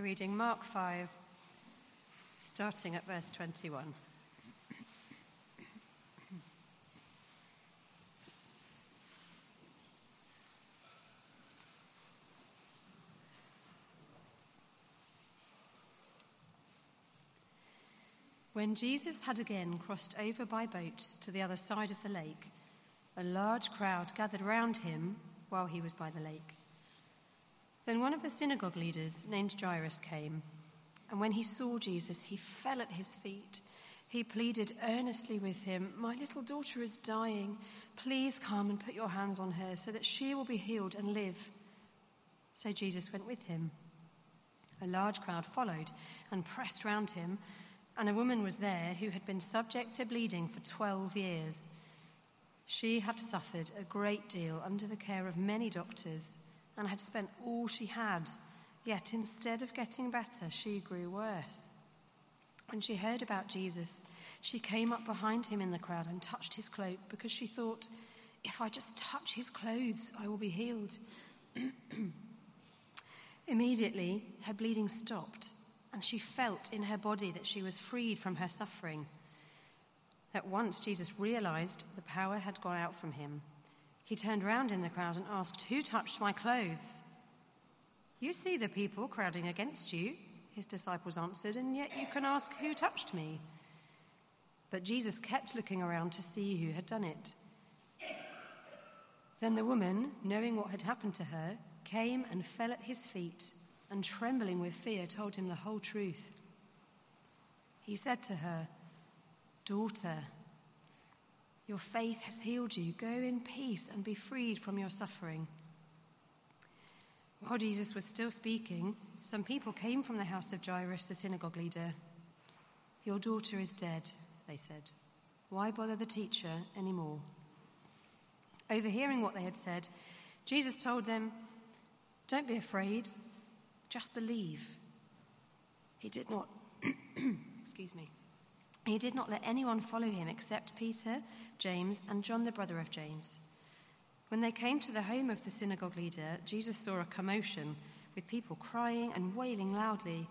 We're reading Mark 5, starting at verse 21. When Jesus had again crossed over by boat to the other side of the lake, a large crowd gathered round him while he was by the lake. Then one of the synagogue leaders, named Jairus, came, and when he saw Jesus, he fell at his feet. He pleaded earnestly with him, My little daughter is dying. Please come and put your hands on her so that she will be healed and live. So Jesus went with him. A large crowd followed and pressed round him, and a woman was there who had been subject to bleeding for 12 years. She had suffered a great deal under the care of many doctors and had spent all she had. Yet instead of getting better, she grew worse. When she heard about Jesus, she came up behind him in the crowd and touched his cloak because she thought, if I just touch his clothes, I will be healed. Immediately, her bleeding stopped, and she felt in her body that she was freed from her suffering. At once, Jesus realized the power had gone out from him he turned round in the crowd and asked, Who touched my clothes? You see the people crowding against you, his disciples answered, and yet you can ask, Who touched me? But Jesus kept looking around to see who had done it. Then the woman, knowing what had happened to her, came and fell at his feet, and trembling with fear, told him the whole truth. He said to her, Daughter, your faith has healed you. Go in peace and be freed from your suffering. While Jesus was still speaking, some people came from the house of Jairus, the synagogue leader. Your daughter is dead, they said. Why bother the teacher anymore? Overhearing what they had said, Jesus told them, Don't be afraid, just believe. He did not, excuse me, he did not let anyone follow him except Peter, James, and John, the brother of James. When they came to the home of the synagogue leader, Jesus saw a commotion with people crying and wailing loudly.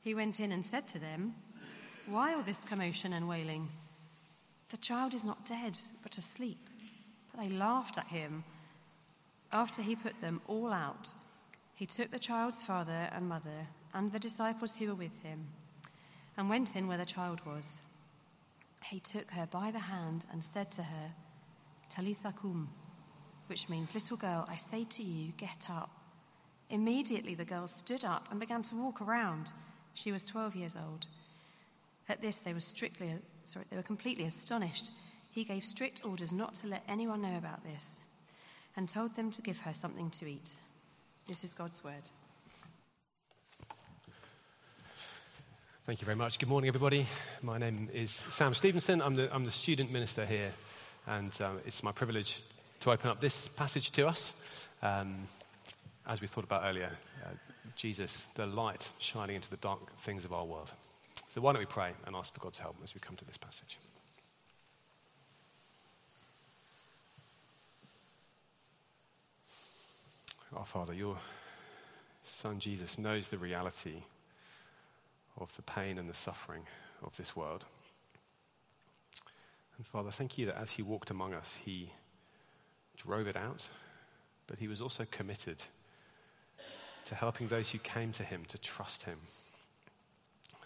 He went in and said to them, Why all this commotion and wailing? The child is not dead, but asleep. But they laughed at him. After he put them all out, he took the child's father and mother and the disciples who were with him and went in where the child was. He took her by the hand and said to her, Talitha kum, which means, Little girl, I say to you, get up. Immediately the girl stood up and began to walk around. She was 12 years old. At this, they were strictly, sorry, they were completely astonished. He gave strict orders not to let anyone know about this and told them to give her something to eat. This is God's word. Thank you very much. Good morning, everybody. My name is Sam Stephenson. I'm the, I'm the student minister here, and um, it's my privilege to open up this passage to us. Um, as we thought about earlier, uh, Jesus, the light shining into the dark things of our world. So, why don't we pray and ask for God's help as we come to this passage? Our Father, your Son Jesus knows the reality of the pain and the suffering of this world. And Father, thank you that as he walked among us, he drove it out, but he was also committed to helping those who came to him to trust him.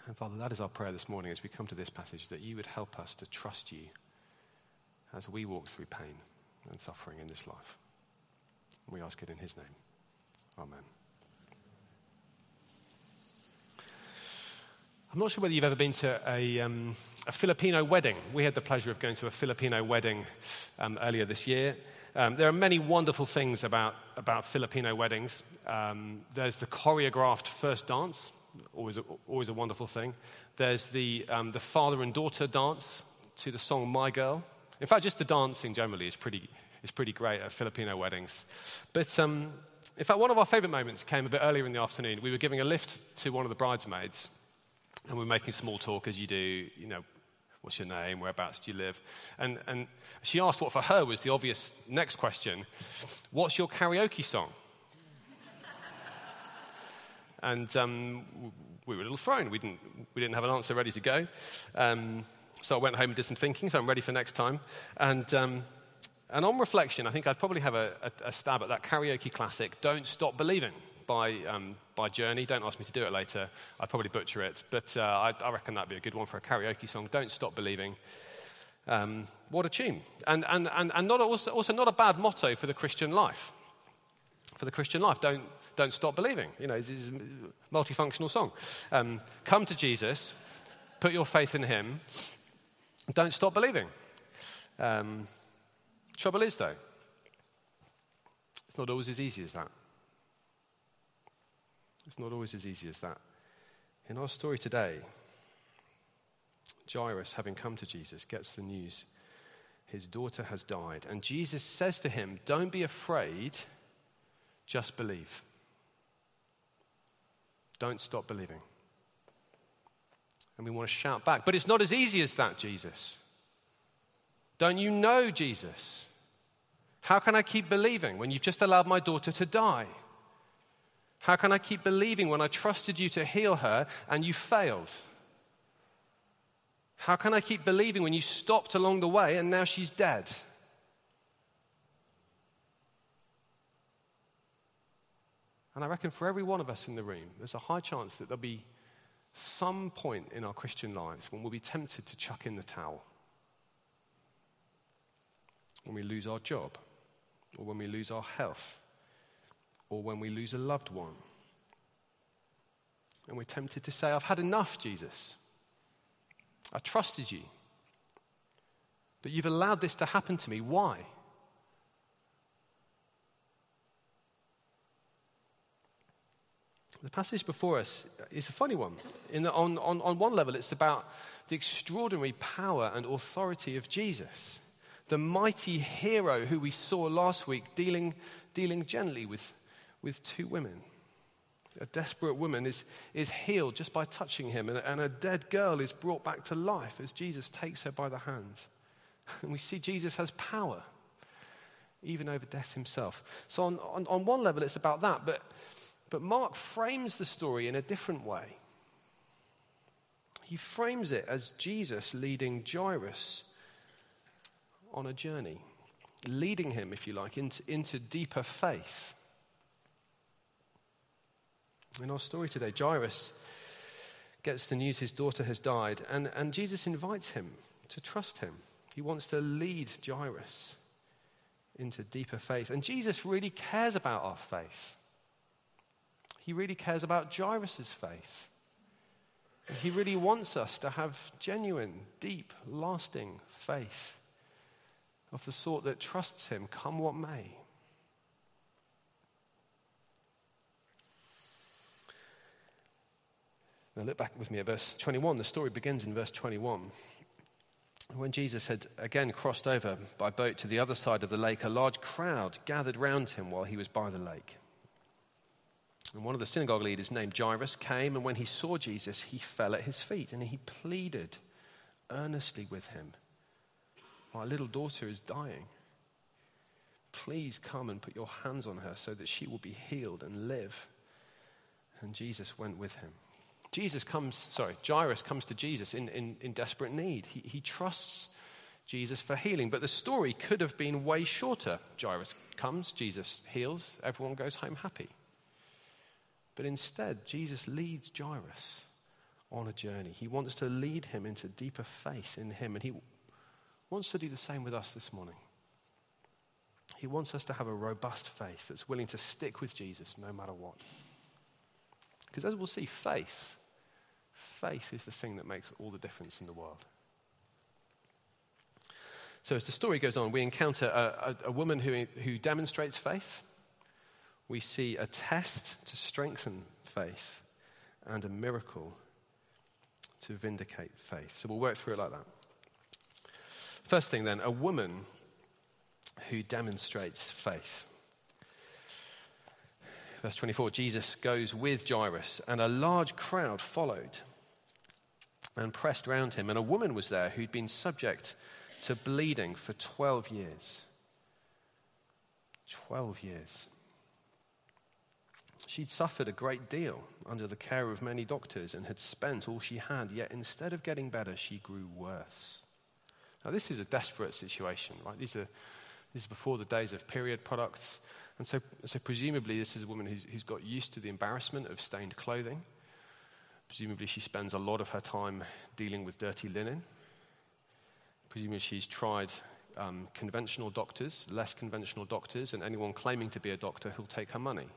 And Father, that is our prayer this morning as we come to this passage that you would help us to trust you as we walk through pain and suffering in this life. We ask it in his name. Amen. I'm not sure whether you've ever been to a, um, a Filipino wedding. We had the pleasure of going to a Filipino wedding um, earlier this year. Um, there are many wonderful things about, about Filipino weddings. Um, there's the choreographed first dance, always a, always a wonderful thing. There's the, um, the father and daughter dance to the song My Girl. In fact, just the dancing generally is pretty, is pretty great at Filipino weddings. But um, in fact, one of our favorite moments came a bit earlier in the afternoon. We were giving a lift to one of the bridesmaids and we're making small talk as you do, you know, what's your name, whereabouts do you live? And, and she asked what for her was the obvious next question what's your karaoke song? And um, we were a little thrown. We didn't, we didn't have an answer ready to go. Um, so I went home and did some thinking, so I'm ready for next time. And, um, and on reflection, I think I'd probably have a, a, a, stab at that karaoke classic, Don't Stop Believing, by, um, by Journey. Don't ask me to do it later. I'd probably butcher it. But uh, I, I, reckon that'd be a good one for a karaoke song. Don't Stop Believing. Um, what a tune. And, and, and, and not also, also not a bad motto for the Christian life. For the Christian life, don't, don't stop believing. You know, it's, it's a multifunctional song. Um, come to Jesus, put your faith in him, don't stop believing. Um, trouble is, though, it's not always as easy as that. It's not always as easy as that. In our story today, Jairus, having come to Jesus, gets the news his daughter has died. And Jesus says to him, Don't be afraid, just believe. Don't stop believing. And we want to shout back. But it's not as easy as that, Jesus. Don't you know Jesus? How can I keep believing when you've just allowed my daughter to die? How can I keep believing when I trusted you to heal her and you failed? How can I keep believing when you stopped along the way and now she's dead? And I reckon for every one of us in the room, there's a high chance that there'll be some point in our Christian lives when we'll be tempted to chuck in the towel. When we lose our job, or when we lose our health, or when we lose a loved one. And we're tempted to say, I've had enough, Jesus. I trusted you. But you've allowed this to happen to me. Why? The passage before us is a funny one. The, on, on, on one level, it's about the extraordinary power and authority of Jesus, the mighty hero who we saw last week dealing, dealing gently with, with two women. A desperate woman is, is healed just by touching him, and, and a dead girl is brought back to life as Jesus takes her by the hand. And we see Jesus has power, even over death himself. So, on, on, on one level, it's about that, but, but Mark frames the story in a different way. He frames it as Jesus leading Jairus on a journey, leading him, if you like, into, into deeper faith. In our story today, Jairus gets the news his daughter has died, and, and Jesus invites him to trust him. He wants to lead Jairus into deeper faith. And Jesus really cares about our faith. He really cares about Jairus' faith. He really wants us to have genuine, deep, lasting faith of the sort that trusts him, come what may. Now, look back with me at verse 21. The story begins in verse 21. When Jesus had again crossed over by boat to the other side of the lake, a large crowd gathered round him while he was by the lake. And one of the synagogue leaders, named Jairus, came, and when he saw Jesus, he fell at his feet and he pleaded earnestly with him My little daughter is dying. Please come and put your hands on her so that she will be healed and live. And Jesus went with him. Jesus comes, sorry, Jairus comes to Jesus in, in, in desperate need. He, he trusts Jesus for healing. But the story could have been way shorter. Jairus comes, Jesus heals, everyone goes home happy. But instead, Jesus leads Jairus on a journey. He wants to lead him into deeper faith in him, and he wants to do the same with us this morning. He wants us to have a robust faith that's willing to stick with Jesus no matter what. Because as we'll see, faith faith is the thing that makes all the difference in the world. So, as the story goes on, we encounter a, a, a woman who, who demonstrates faith. We see a test to strengthen faith and a miracle to vindicate faith. So, we'll work through it like that. First thing, then, a woman who demonstrates faith. Verse 24 Jesus goes with Jairus, and a large crowd followed and pressed round him. And a woman was there who'd been subject to bleeding for 12 years. 12 years. She'd suffered a great deal under the care of many doctors and had spent all she had, yet instead of getting better, she grew worse. Now, this is a desperate situation, right? These are, this is before the days of period products. And so, so presumably, this is a woman who's, who's got used to the embarrassment of stained clothing. Presumably, she spends a lot of her time dealing with dirty linen. Presumably, she's tried um, conventional doctors, less conventional doctors, and anyone claiming to be a doctor who'll take her money.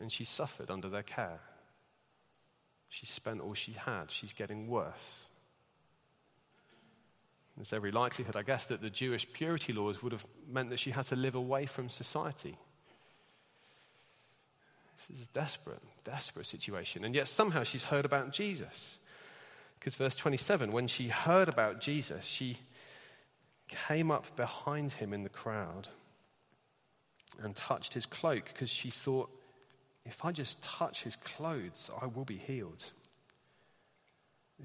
And she suffered under their care. She spent all she had. She's getting worse. There's every likelihood, I guess, that the Jewish purity laws would have meant that she had to live away from society. This is a desperate, desperate situation. And yet somehow she's heard about Jesus. Because verse 27 when she heard about Jesus, she came up behind him in the crowd and touched his cloak because she thought, if I just touch his clothes, I will be healed.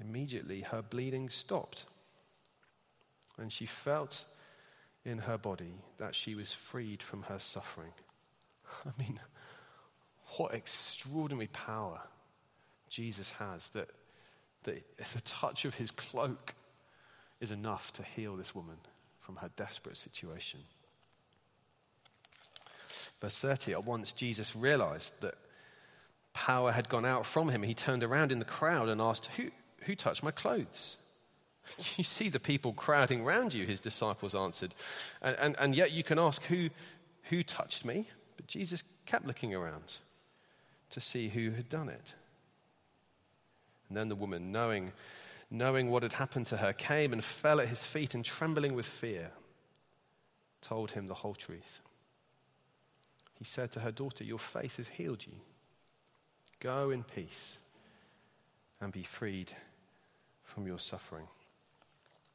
Immediately, her bleeding stopped, and she felt in her body that she was freed from her suffering. I mean, what extraordinary power Jesus has that, that the touch of his cloak is enough to heal this woman from her desperate situation. Verse 30 At once Jesus realized that power had gone out from him. He turned around in the crowd and asked, Who, who touched my clothes? You see the people crowding around you, his disciples answered. And, and, and yet you can ask, who, who touched me? But Jesus kept looking around to see who had done it. And then the woman, knowing, knowing what had happened to her, came and fell at his feet and, trembling with fear, told him the whole truth. He said to her daughter, Your faith has healed you. Go in peace and be freed from your suffering.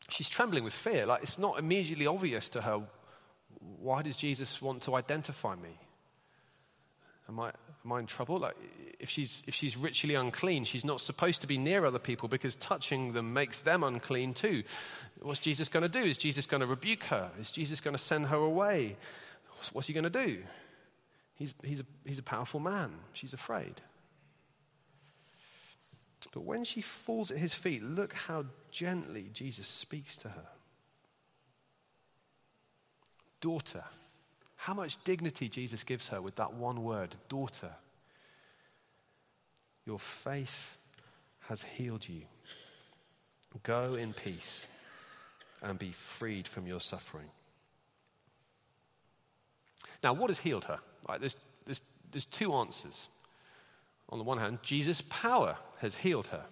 She's trembling with fear. Like it's not immediately obvious to her why does Jesus want to identify me? Am I, am I in trouble? Like, if, she's, if she's ritually unclean, she's not supposed to be near other people because touching them makes them unclean too. What's Jesus going to do? Is Jesus going to rebuke her? Is Jesus going to send her away? What's, he going to do? He's, he's, a, he's a powerful man. She's afraid. But when she falls at his feet, look how gently Jesus speaks to her. Daughter. How much dignity Jesus gives her with that one word, daughter. Your faith has healed you. Go in peace and be freed from your suffering. Now, what has healed her? Right, there's, there's, there's two answers. On the one hand, Jesus' power has healed her.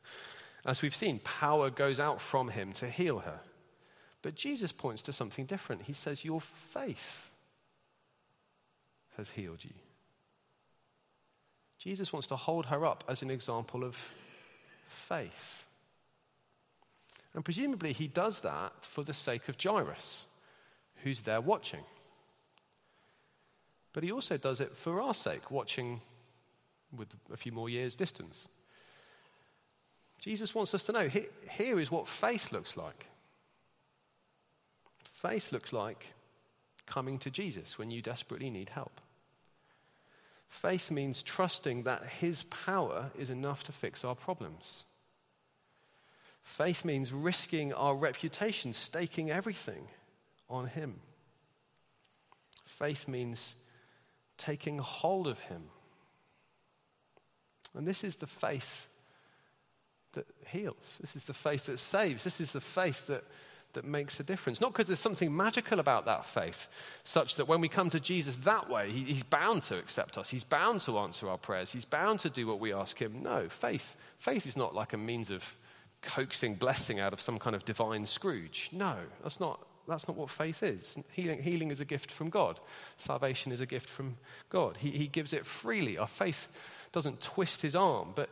As we've seen, power goes out from him to heal her. But Jesus points to something different. He says, Your faith has healed you. Jesus wants to hold her up as an example of faith. And presumably, he does that for the sake of Jairus, who's there watching. But he also does it for our sake, watching with a few more years' distance. Jesus wants us to know here is what faith looks like. Faith looks like coming to Jesus when you desperately need help. Faith means trusting that His power is enough to fix our problems. Faith means risking our reputation, staking everything on Him. Faith means taking hold of Him. And this is the faith that heals. This is the faith that saves. This is the faith that that makes a difference. Not because there's something magical about that faith, such that when we come to Jesus that way, he, he's bound to accept us. He's bound to answer our prayers. He's bound to do what we ask him. No, faith, faith is not like a means of coaxing blessing out of some kind of divine Scrooge. No, that's not, that's not what faith is. Healing, healing is a gift from God. Salvation is a gift from God. He, he gives it freely. Our faith doesn't twist his arm, but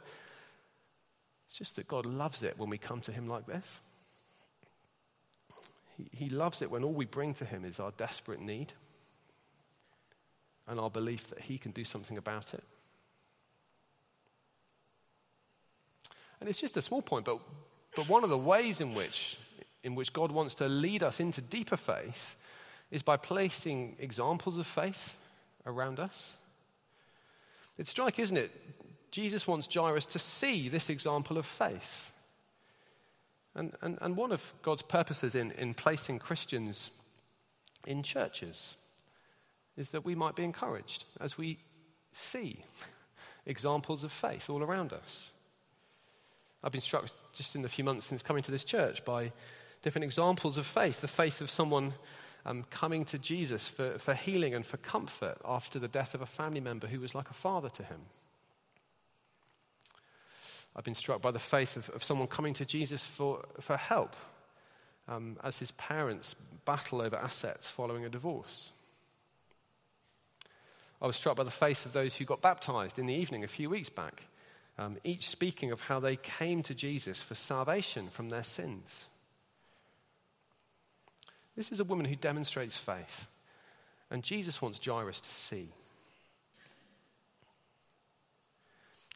it's just that God loves it when we come to him like this. He, he loves it when all we bring to Him is our desperate need and our belief that He can do something about it. And it's just a small point, but, but one of the ways in which, in which God wants to lead us into deeper faith is by placing examples of faith around us. It's striking, isn't it? Jesus wants Jairus to see this example of faith. And, and, and one of God's purposes in, in placing Christians in churches is that we might be encouraged as we see examples of faith all around us. I've been struck just in the few months since coming to this church by different examples of faith the faith of someone um, coming to Jesus for, for healing and for comfort after the death of a family member who was like a father to him. I've been struck by the faith of, of someone coming to Jesus for, for help um, as his parents battle over assets following a divorce. I was struck by the faith of those who got baptized in the evening a few weeks back, um, each speaking of how they came to Jesus for salvation from their sins. This is a woman who demonstrates faith, and Jesus wants Jairus to see.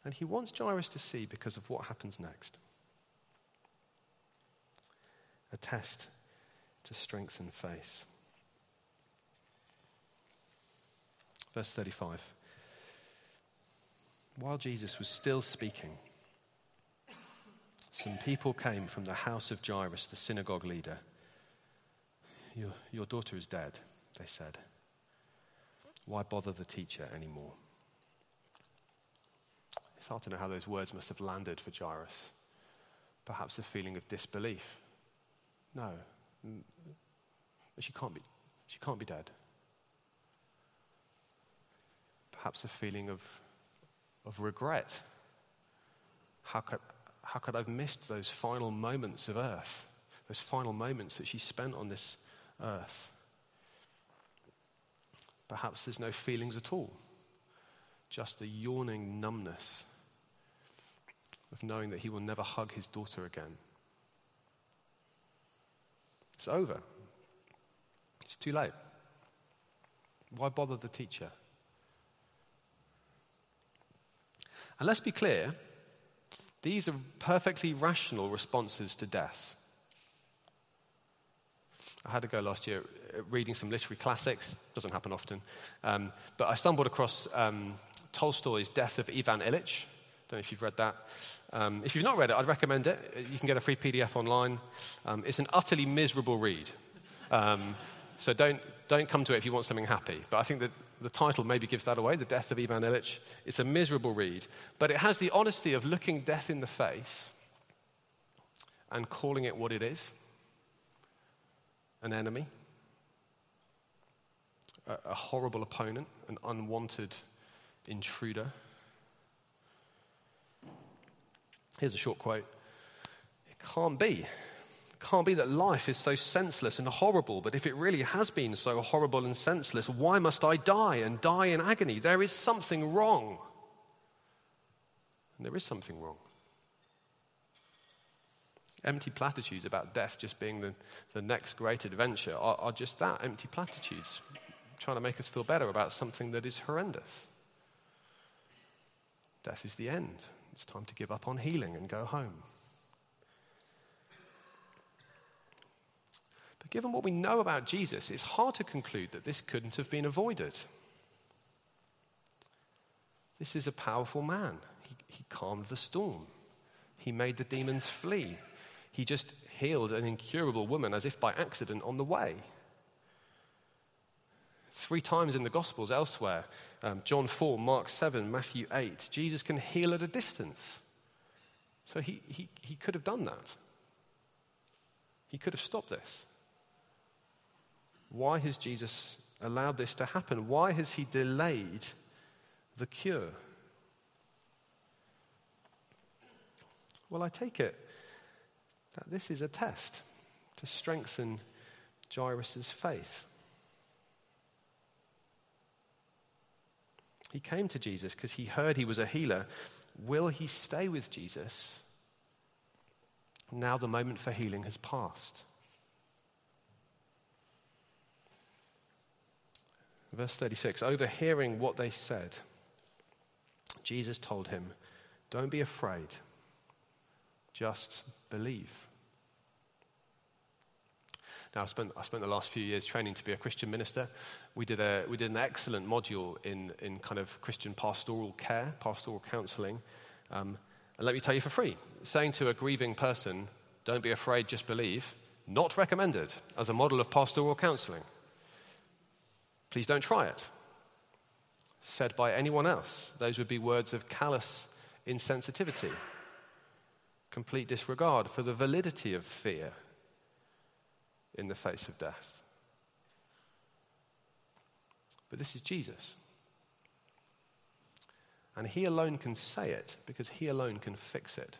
And he wants Jairus to see because of what happens next a test to strengthen faith. Verse 35. While Jesus was still speaking, some people came from the house of Jairus, the synagogue leader. Your, your daughter is dead, they said. Why bother the teacher anymore? It's hard to know how those words must have landed for Jairus. Perhaps a feeling of disbelief. No, mm. she can't be, she can't be dead. Perhaps a feeling of, of regret. How could, how could I have missed those final moments of earth, those final moments that she spent on this earth? Perhaps there's no feelings at all, just a yawning numbness of knowing that he will never hug his daughter again. It's over. It's too late. Why bother the teacher? And let's be clear these are perfectly rational responses to death. I had to go last year uh, reading some literary classics, doesn't happen often, um, but I stumbled across um, Tolstoy's Death of Ivan Ilyich. Don't know if you've read that. Um, if you've not read it, I'd recommend it. You can get a free PDF online. Um, it's an utterly miserable read. Um, so don't, don't come to it if you want something happy. But I think that the title maybe gives that away The Death of Ivan Ilyich. It's a miserable read. But it has the honesty of looking death in the face and calling it what it is an enemy, a, a horrible opponent, an unwanted intruder. Here's a short quote It can't be. It can't be that life is so senseless and horrible, but if it really has been so horrible and senseless, why must I die and die in agony? There is something wrong. And there is something wrong. Empty platitudes about death just being the, the next great adventure are, are just that empty platitudes, trying to make us feel better about something that is horrendous. Death is the end. It's time to give up on healing and go home. But given what we know about Jesus, it's hard to conclude that this couldn't have been avoided. This is a powerful man. He, he calmed the storm, he made the demons flee. He just healed an incurable woman as if by accident on the way. Three times in the Gospels elsewhere, um, John 4, Mark 7, Matthew 8, Jesus can heal at a distance. So he, he, he could have done that. He could have stopped this. Why has Jesus allowed this to happen? Why has he delayed the cure? Well, I take it that this is a test to strengthen Jairus' faith. He came to Jesus because he heard he was a healer. Will he stay with Jesus now the moment for healing has passed? Verse 36 Overhearing what they said, Jesus told him, Don't be afraid, just believe. Now, I spent, I spent the last few years training to be a Christian minister. We did, a, we did an excellent module in, in kind of Christian pastoral care, pastoral counseling. Um, and let me tell you for free saying to a grieving person, don't be afraid, just believe, not recommended as a model of pastoral counseling. Please don't try it. Said by anyone else, those would be words of callous insensitivity, complete disregard for the validity of fear in the face of death. But this is Jesus. And he alone can say it because he alone can fix it.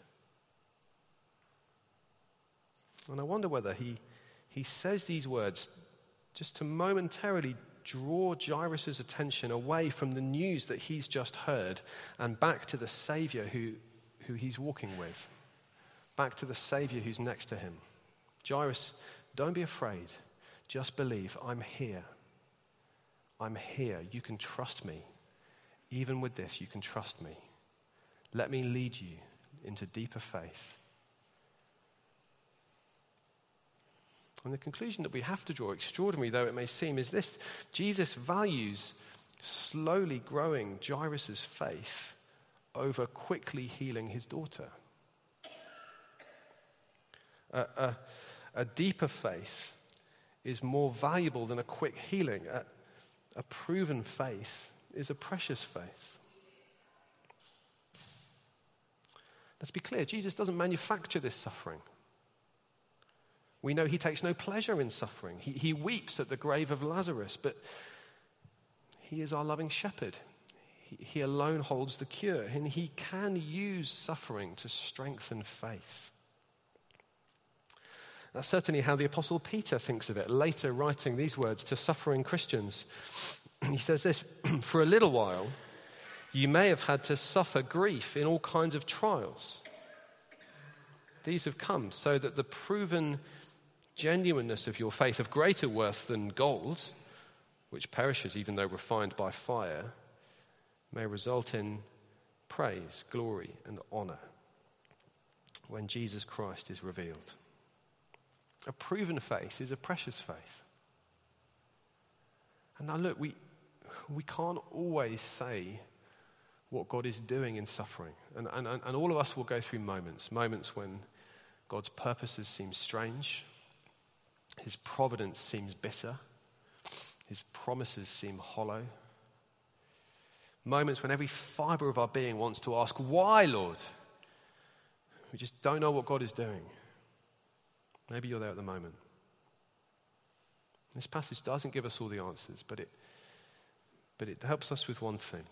And I wonder whether he, he says these words just to momentarily draw Jairus' attention away from the news that he's just heard and back to the Savior who, who he's walking with, back to the Savior who's next to him. Jairus, don't be afraid. Just believe. I'm here. I'm here. You can trust me. Even with this, you can trust me. Let me lead you into deeper faith. And the conclusion that we have to draw, extraordinary though it may seem, is this Jesus values slowly growing Jairus' faith over quickly healing his daughter. A, a, a deeper faith is more valuable than a quick healing. A, a proven faith is a precious faith. Let's be clear Jesus doesn't manufacture this suffering. We know he takes no pleasure in suffering. He, he weeps at the grave of Lazarus, but he is our loving shepherd. He, he alone holds the cure, and he can use suffering to strengthen faith. That's certainly how the Apostle Peter thinks of it, later writing these words to suffering Christians. He says this For a little while, you may have had to suffer grief in all kinds of trials. These have come so that the proven genuineness of your faith, of greater worth than gold, which perishes even though refined by fire, may result in praise, glory, and honor when Jesus Christ is revealed. A proven faith is a precious faith. And now, look, we, we can't always say what God is doing in suffering. And, and, and all of us will go through moments moments when God's purposes seem strange, his providence seems bitter. His promises seem hollow. Moments when every fiber of our being wants to ask, Why, Lord? We just don't know what God is doing. Maybe you're there at the moment. This passage doesn't give us all the answers, but it, but it helps us with one thing.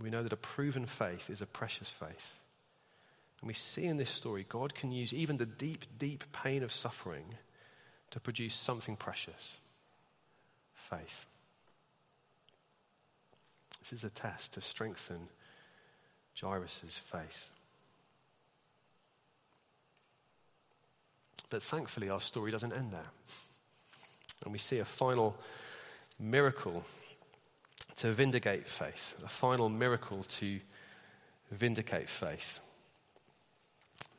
We know that a proven faith is a precious faith. And we see in this story, God can use even the deep, deep pain of suffering to produce something precious faith. This is a test to strengthen Jairus' faith. But thankfully, our story doesn't end there. And we see a final miracle to vindicate faith, a final miracle to vindicate faith.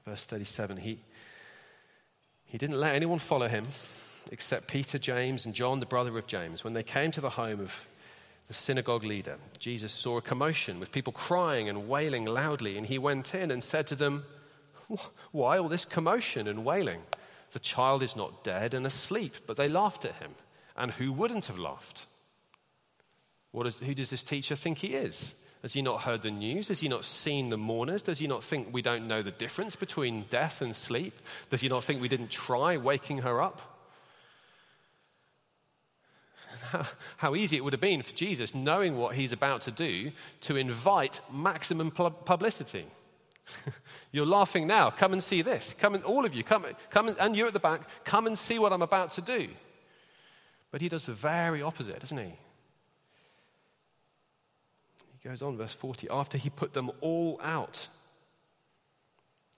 Verse 37 He, he didn't let anyone follow him except Peter, James, and John, the brother of James. When they came to the home of the synagogue leader, Jesus saw a commotion with people crying and wailing loudly, and he went in and said to them, Why all this commotion and wailing? The child is not dead and asleep. But they laughed at him. And who wouldn't have laughed? Who does this teacher think he is? Has he not heard the news? Has he not seen the mourners? Does he not think we don't know the difference between death and sleep? Does he not think we didn't try waking her up? How, easy it would have been for Jesus, knowing what he's about to do, to invite maximum publicity. You're laughing now. Come and see this. Come and all of you, come, come and, and you're at the back, come and see what I'm about to do. But he does the very opposite, doesn't he? He goes on, verse 40. After he put them all out,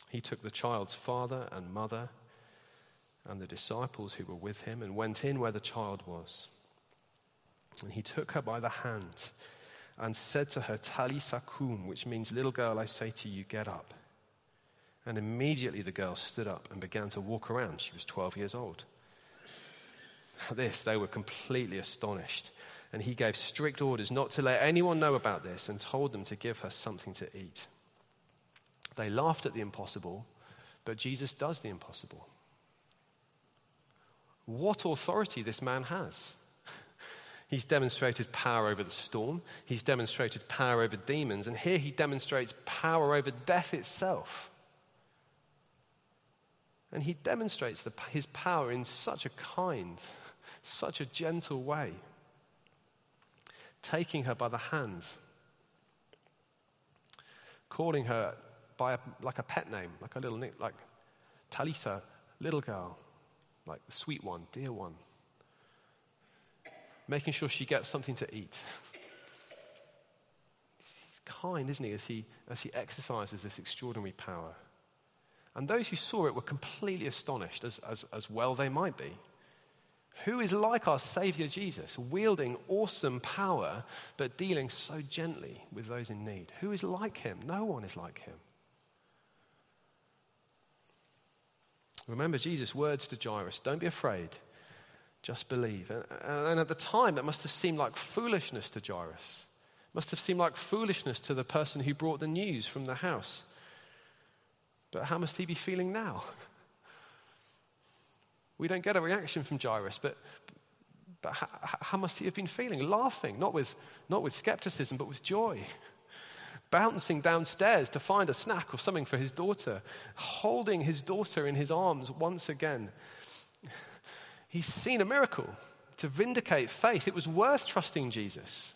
he took the child's father and mother and the disciples who were with him and went in where the child was. And he took her by the hand and said to her, Talitha kum, which means, Little girl, I say to you, get up. And immediately the girl stood up and began to walk around. She was 12 years old. At this, they were completely astonished. And he gave strict orders not to let anyone know about this and told them to give her something to eat. They laughed at the impossible, but Jesus does the impossible. What authority this man has! He's demonstrated power over the storm. He's demonstrated power over demons. And here he demonstrates power over death itself. And he demonstrates the, his power in such a kind, such a gentle way, taking her by the hand, calling her by a, like a pet name, like a little like Talitha, little girl, like sweet one, dear one, making sure she gets something to eat. He's kind, isn't he, as he, as he exercises this extraordinary power. And those who saw it were completely astonished, as, as, as well they might be. Who is like our Savior Jesus, wielding awesome power, but dealing so gently with those in need? Who is like him? No one is like him. Remember Jesus' words to Jairus don't be afraid, just believe. And at the time, it must have seemed like foolishness to Jairus. It must have seemed like foolishness to the person who brought the news from the house. But how must he be feeling now? We don't get a reaction from Jairus, but, but how, how must he have been feeling? Laughing, not with, not with skepticism, but with joy. Bouncing downstairs to find a snack or something for his daughter, holding his daughter in his arms once again. He's seen a miracle to vindicate faith. It was worth trusting Jesus.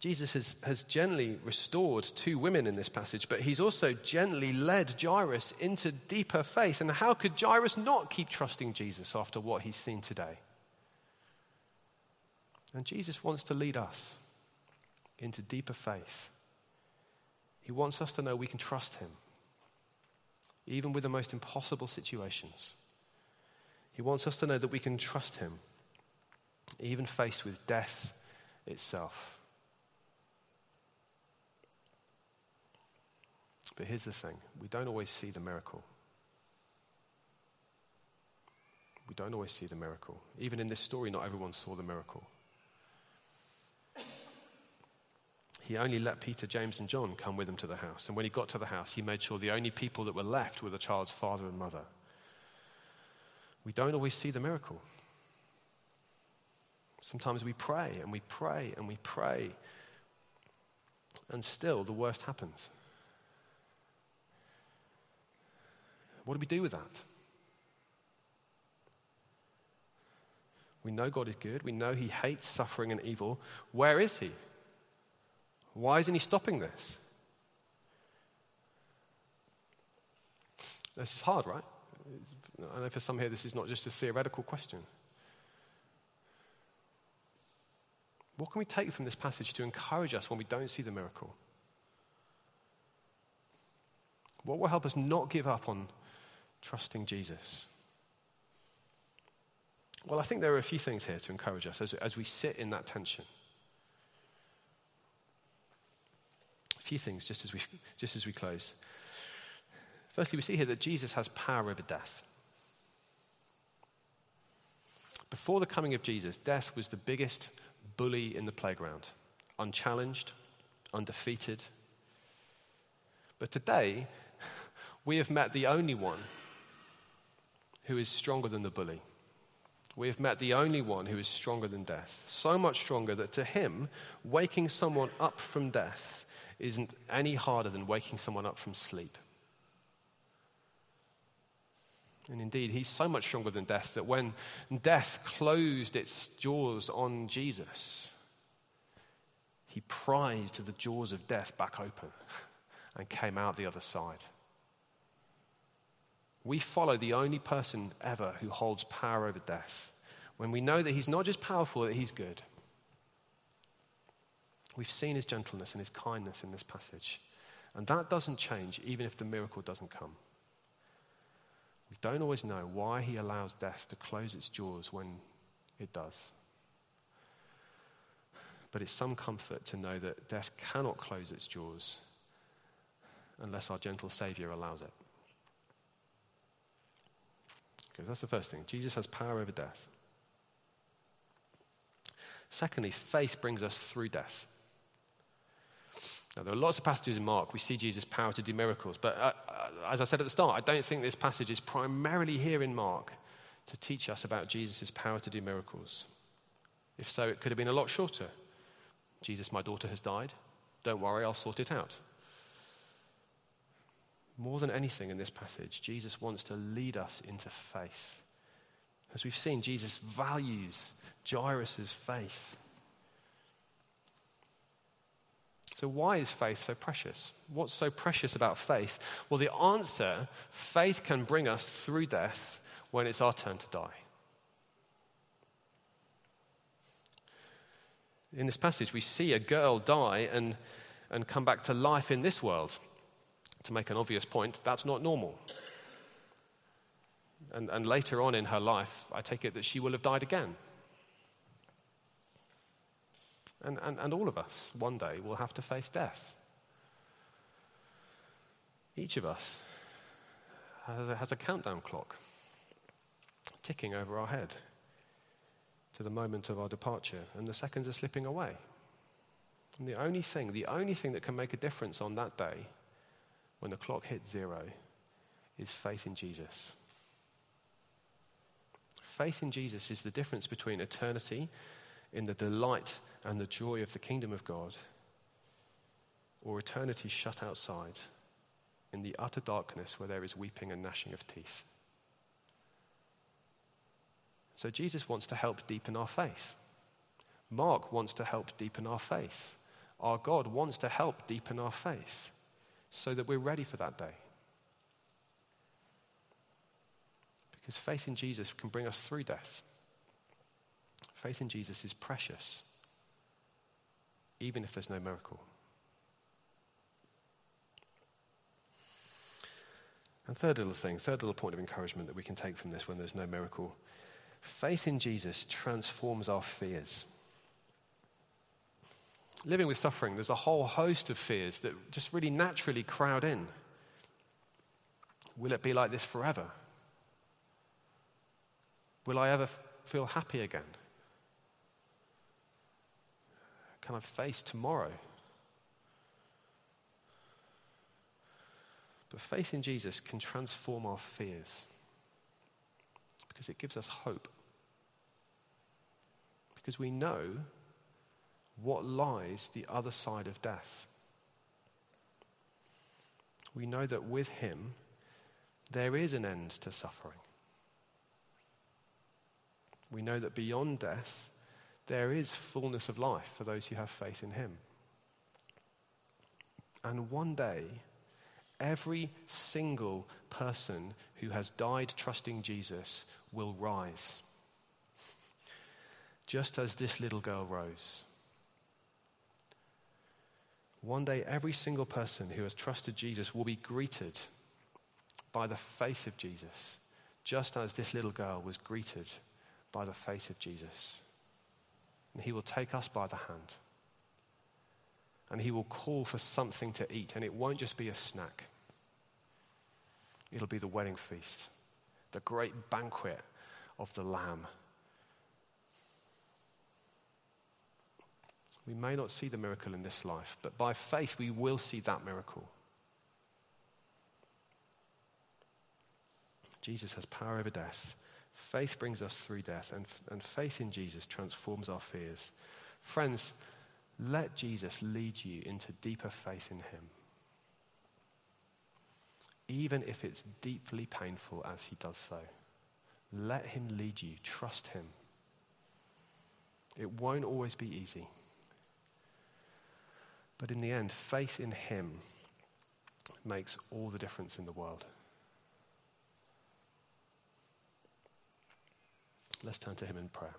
Jesus has, has gently restored two women in this passage, but he's also gently led Jairus into deeper faith. And how could Jairus not keep trusting Jesus after what he's seen today? And Jesus wants to lead us into deeper faith. He wants us to know we can trust him, even with the most impossible situations. He wants us to know that we can trust him, even faced with death itself. But here's the thing we don't always see the miracle. We don't always see the miracle. Even in this story, not everyone saw the miracle. He only let Peter, James, and John come with him to the house. And when he got to the house, he made sure the only people that were left were the child's father and mother. We don't always see the miracle. Sometimes we pray and we pray and we pray, and still the worst happens. What do we do with that? We know God is good. We know He hates suffering and evil. Where is He? Why isn't He stopping this? This is hard, right? I know for some here this is not just a theoretical question. What can we take from this passage to encourage us when we don't see the miracle? What will help us not give up on trusting Jesus? Well, I think there are a few things here to encourage us as, as we sit in that tension. A few things just as we, just as we close. Firstly, we see here that Jesus has power over death. Before the coming of Jesus, death was the biggest bully in the playground, unchallenged, undefeated. But today, we have met the only one who is stronger than the bully. We have met the only one who is stronger than death. So much stronger that to him, waking someone up from death isn't any harder than waking someone up from sleep. And indeed, he's so much stronger than death that when death closed its jaws on Jesus, he prized the jaws of death back open and came out the other side. We follow the only person ever who holds power over death. When we know that he's not just powerful, that he's good. We've seen his gentleness and his kindness in this passage. And that doesn't change even if the miracle doesn't come. We don't always know why he allows death to close its jaws when it does. But it's some comfort to know that death cannot close its jaws unless our gentle Savior allows it. Okay, that's the first thing. Jesus has power over death. Secondly, faith brings us through death. Now, there are lots of passages in Mark. We see Jesus' power to do miracles. But uh, as I said at the start, I don't think this passage is primarily here in Mark to teach us about Jesus' power to do miracles. If so, it could have been a lot shorter. Jesus, my daughter has died. Don't worry, I'll sort it out. More than anything in this passage, Jesus wants to lead us into faith. As we've seen, Jesus values Jairus' faith. So, why is faith so precious? What's so precious about faith? Well, the answer faith can bring us through death when it's our turn to die. In this passage, we see a girl die and, and come back to life in this world. To make an obvious point, that's not normal. And, and later on in her life, I take it that she will have died again. And, and, and all of us, one day, will have to face death. Each of us has a, has a countdown clock ticking over our head to the moment of our departure, and the seconds are slipping away. And the only thing, the only thing that can make a difference on that day, when the clock hits zero, is faith in Jesus. Faith in Jesus is the difference between eternity in the delight and the joy of the kingdom of God, or eternity shut outside in the utter darkness where there is weeping and gnashing of teeth. So Jesus wants to help deepen our faith. Mark wants to help deepen our faith. Our God wants to help deepen our faith so that we're ready for that day. Because faith in Jesus can bring us through death. Faith in Jesus is precious, even if there's no miracle. And third little thing, third little point of encouragement that we can take from this when there's no miracle faith in Jesus transforms our fears. Living with suffering, there's a whole host of fears that just really naturally crowd in. Will it be like this forever? Will I ever feel happy again? Can I face tomorrow? But faith in Jesus can transform our fears because it gives us hope. Because we know what lies the other side of death. We know that with Him, there is an end to suffering. We know that beyond death, there is fullness of life for those who have faith in Him. And one day, every single person who has died trusting Jesus will rise. Just as this little girl rose. One day, every single person who has trusted Jesus will be greeted by the face of Jesus, just as this little girl was greeted by the face of Jesus. And he will take us by the hand. And he will call for something to eat. And it won't just be a snack, it'll be the wedding feast, the great banquet of the Lamb. We may not see the miracle in this life, but by faith we will see that miracle. Jesus has power over death. Faith brings us through death, and, and faith in Jesus transforms our fears. Friends, let Jesus lead you into deeper faith in Him. Even if it's deeply painful as He does so, let Him lead you. Trust Him. It won't always be easy. But in the end, faith in Him makes all the difference in the world. Let's turn to him in prayer.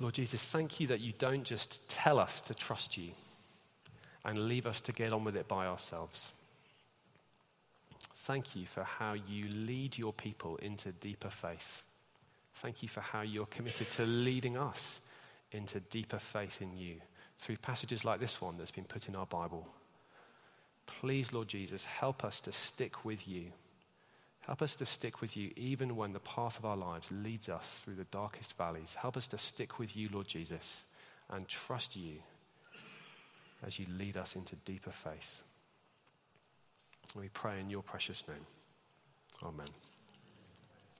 Lord Jesus, thank you that you don't just tell us to trust you and leave us to get on with it by ourselves. Thank you for how you lead your people into deeper faith. Thank you for how you're committed to leading us into deeper faith in you through passages like this one that's been put in our Bible. Please, Lord Jesus, help us to stick with you. Help us to stick with you even when the path of our lives leads us through the darkest valleys. Help us to stick with you, Lord Jesus, and trust you as you lead us into deeper faith. We pray in your precious name. Amen.